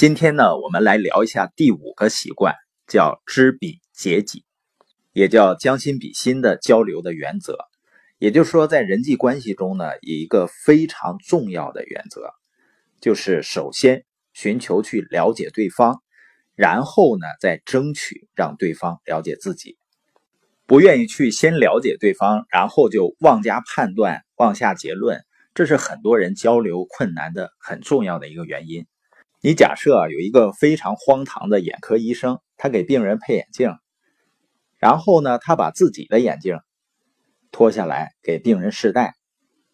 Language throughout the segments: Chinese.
今天呢，我们来聊一下第五个习惯，叫知彼解己，也叫将心比心的交流的原则。也就是说，在人际关系中呢，有一个非常重要的原则，就是首先寻求去了解对方，然后呢，再争取让对方了解自己。不愿意去先了解对方，然后就妄加判断、妄下结论，这是很多人交流困难的很重要的一个原因。你假设啊，有一个非常荒唐的眼科医生，他给病人配眼镜，然后呢，他把自己的眼镜脱下来给病人试戴，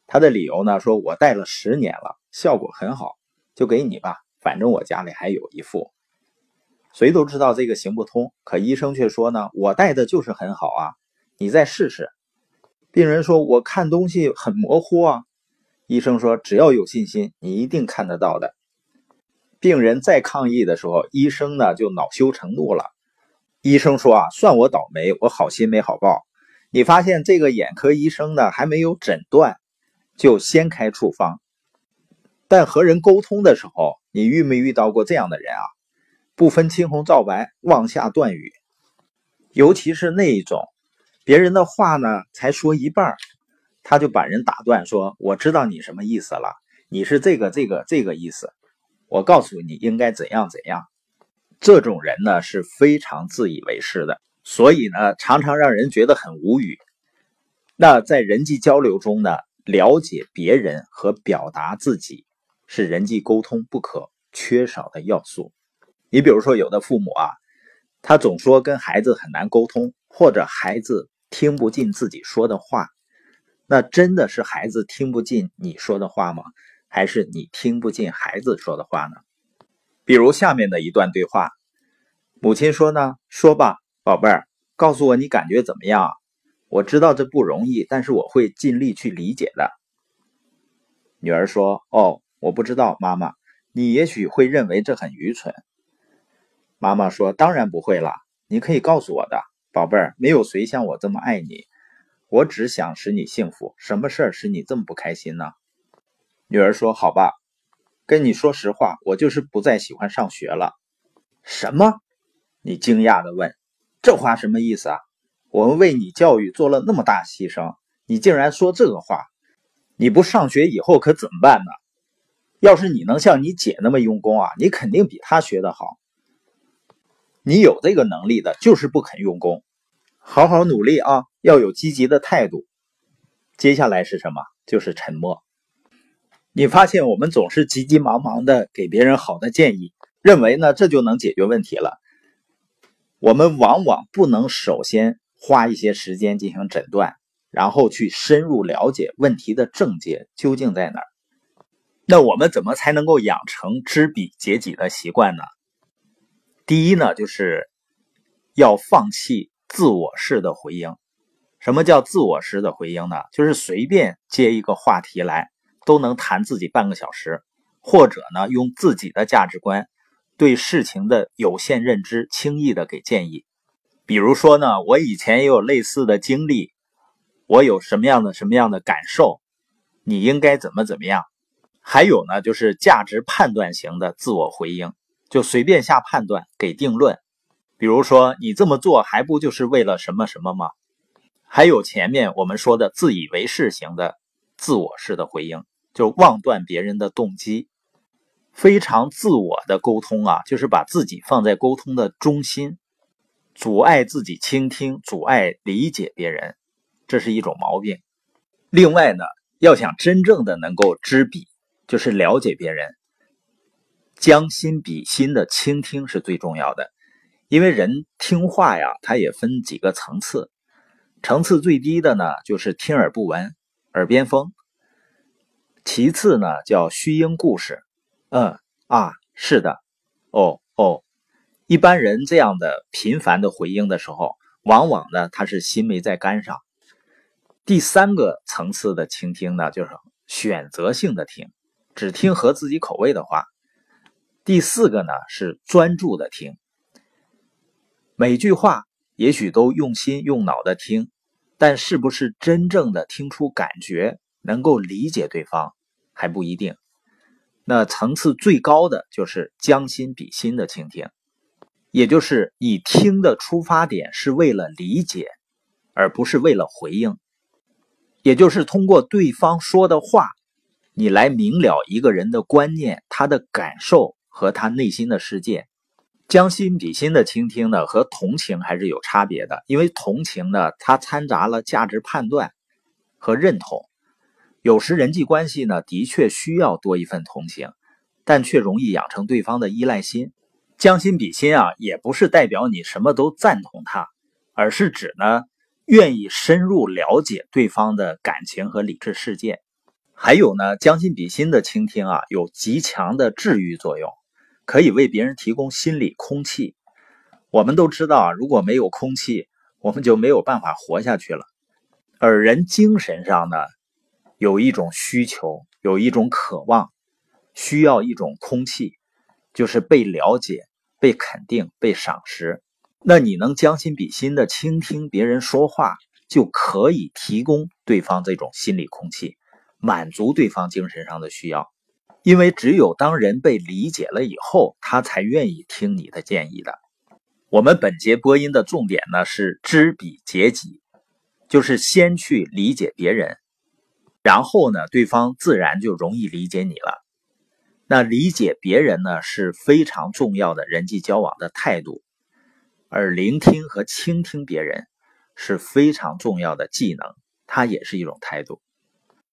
他的理由呢，说我戴了十年了，效果很好，就给你吧，反正我家里还有一副。谁都知道这个行不通，可医生却说呢，我戴的就是很好啊，你再试试。病人说，我看东西很模糊啊，医生说，只要有信心，你一定看得到的。病人再抗议的时候，医生呢就恼羞成怒了。医生说：“啊，算我倒霉，我好心没好报。你发现这个眼科医生呢还没有诊断，就先开处方。但和人沟通的时候，你遇没遇到过这样的人啊？不分青红皂白，妄下断语。尤其是那一种，别人的话呢才说一半，他就把人打断，说：我知道你什么意思了，你是这个这个这个意思。”我告诉你应该怎样怎样，这种人呢是非常自以为是的，所以呢常常让人觉得很无语。那在人际交流中呢，了解别人和表达自己是人际沟通不可缺少的要素。你比如说，有的父母啊，他总说跟孩子很难沟通，或者孩子听不进自己说的话，那真的是孩子听不进你说的话吗？还是你听不进孩子说的话呢？比如下面的一段对话，母亲说呢：“说吧，宝贝儿，告诉我你感觉怎么样？我知道这不容易，但是我会尽力去理解的。”女儿说：“哦，我不知道，妈妈，你也许会认为这很愚蠢。”妈妈说：“当然不会了，你可以告诉我的，宝贝儿，没有谁像我这么爱你，我只想使你幸福。什么事儿使你这么不开心呢？”女儿说：“好吧，跟你说实话，我就是不再喜欢上学了。”什么？你惊讶的问：“这话什么意思啊？我们为你教育做了那么大牺牲，你竟然说这个话？你不上学以后可怎么办呢？要是你能像你姐那么用功啊，你肯定比她学得好。你有这个能力的，就是不肯用功。好好努力啊，要有积极的态度。接下来是什么？就是沉默。”你发现我们总是急急忙忙的给别人好的建议，认为呢这就能解决问题了。我们往往不能首先花一些时间进行诊断，然后去深入了解问题的症结究竟在哪儿。那我们怎么才能够养成知彼解己的习惯呢？第一呢，就是要放弃自我式的回应。什么叫自我式的回应呢？就是随便接一个话题来。都能谈自己半个小时，或者呢，用自己的价值观对事情的有限认知轻易的给建议。比如说呢，我以前也有类似的经历，我有什么样的什么样的感受，你应该怎么怎么样。还有呢，就是价值判断型的自我回应，就随便下判断给定论。比如说，你这么做还不就是为了什么什么吗？还有前面我们说的自以为是型的自我式的回应。就妄断别人的动机，非常自我的沟通啊，就是把自己放在沟通的中心，阻碍自己倾听，阻碍理解别人，这是一种毛病。另外呢，要想真正的能够知彼，就是了解别人，将心比心的倾听是最重要的。因为人听话呀，它也分几个层次，层次最低的呢，就是听而不闻，耳边风。其次呢，叫虚应故事，嗯啊，是的，哦哦，一般人这样的频繁的回应的时候，往往呢他是心没在肝上。第三个层次的倾听呢，就是选择性的听，只听合自己口味的话。第四个呢是专注的听，每句话也许都用心用脑的听，但是不是真正的听出感觉，能够理解对方？还不一定。那层次最高的就是将心比心的倾听，也就是你听的出发点是为了理解，而不是为了回应，也就是通过对方说的话，你来明了一个人的观念、他的感受和他内心的世界。将心比心的倾听呢，和同情还是有差别的，因为同情呢，它掺杂了价值判断和认同。有时人际关系呢，的确需要多一份同情，但却容易养成对方的依赖心。将心比心啊，也不是代表你什么都赞同他，而是指呢，愿意深入了解对方的感情和理智世界。还有呢，将心比心的倾听啊，有极强的治愈作用，可以为别人提供心理空气。我们都知道啊，如果没有空气，我们就没有办法活下去了。而人精神上呢？有一种需求，有一种渴望，需要一种空气，就是被了解、被肯定、被赏识。那你能将心比心的倾听别人说话，就可以提供对方这种心理空气，满足对方精神上的需要。因为只有当人被理解了以后，他才愿意听你的建议的。我们本节播音的重点呢是知彼解己，就是先去理解别人。然后呢，对方自然就容易理解你了。那理解别人呢，是非常重要的人际交往的态度，而聆听和倾听别人是非常重要的技能，它也是一种态度。